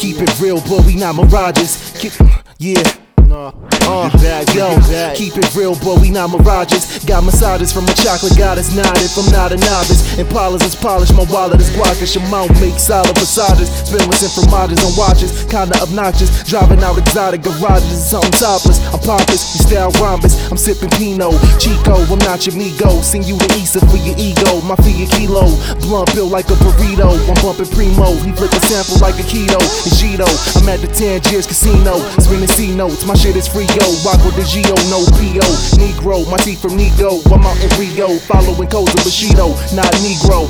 Keep it real, boy. we not mirages. Keep, yeah. Uh, yo, keep it real, boy, we not mirages. Got massages from a chocolate goddess, not if I'm not a novice. And Impalas is polished, my wallet is guac, your mouth makes solid massages. Spinless informatives on watches, kinda obnoxious. Driving out exotic garages, something topless. I'm pompous, you style rhombus. I'm sipping Pinot, Chico, I'm not your Migo. Sing you the Easter for your ego, my fee a kilo. Blunt built like a burrito, I'm bumping Primo. He a sample like a keto. It's Gito, I'm at the Tangiers Casino, spinning C notes. My shit is free, yo. Rock with the Geo, no PO. Negro, my teeth from Nigo. I'm out in Rio, following codes of Bushido, not Negro.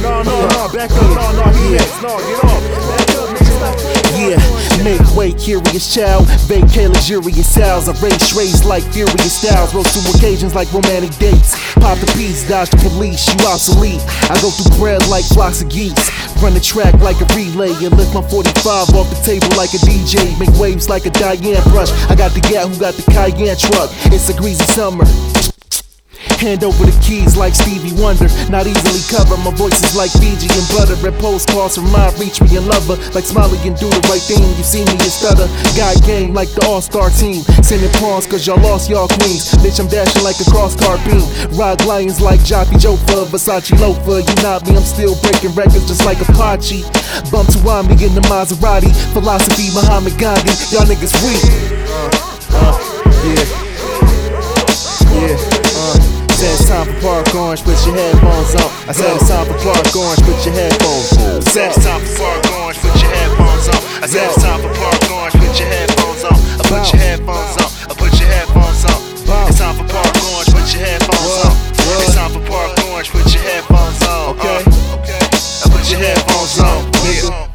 No, no, no, back up. No, no, he next. No, get off. Back up, nigga. Yeah, make way, curious child. Vacay luxurious styles. I race race like furious styles. Rose to occasions like romantic dates. Pop the piece, dodge the police, you obsolete. I go through bread like flocks of geese. Run the track like a relay and lift my 45 off the table like a DJ. Make waves like a Diane brush. I got the gal who got the Cayenne truck. It's a greasy summer. Hand over the keys like Stevie Wonder. Not easily covered. My voice is like Fiji and butter. Red postcards from my reach me and lover. Like Smiley and do the right thing. You see me and stutter. Guy game like the All Star team. Sending pawns cause y'all lost y'all queens. Bitch, I'm dashing like a cross car beam. Ride lions like Joppy Jofa. Versace loafer. You not me, I'm still breaking records just like Apache. Bump to me in the Maserati. Philosophy, Muhammad Gandhi. Y'all niggas weak. Uh, uh. Yeah, park orange, put your headphones on. I said it's time for park orange, put your headphones on. I said it's time for park orange, put your headphones on. I said it's time for park orange, put your headphones on. I put your headphones on. I put your headphones on. It's time for park orange, put your headphones on. It's time for park orange, put your headphones on. Okay, uh, okay. I put your headphones on. Yeah.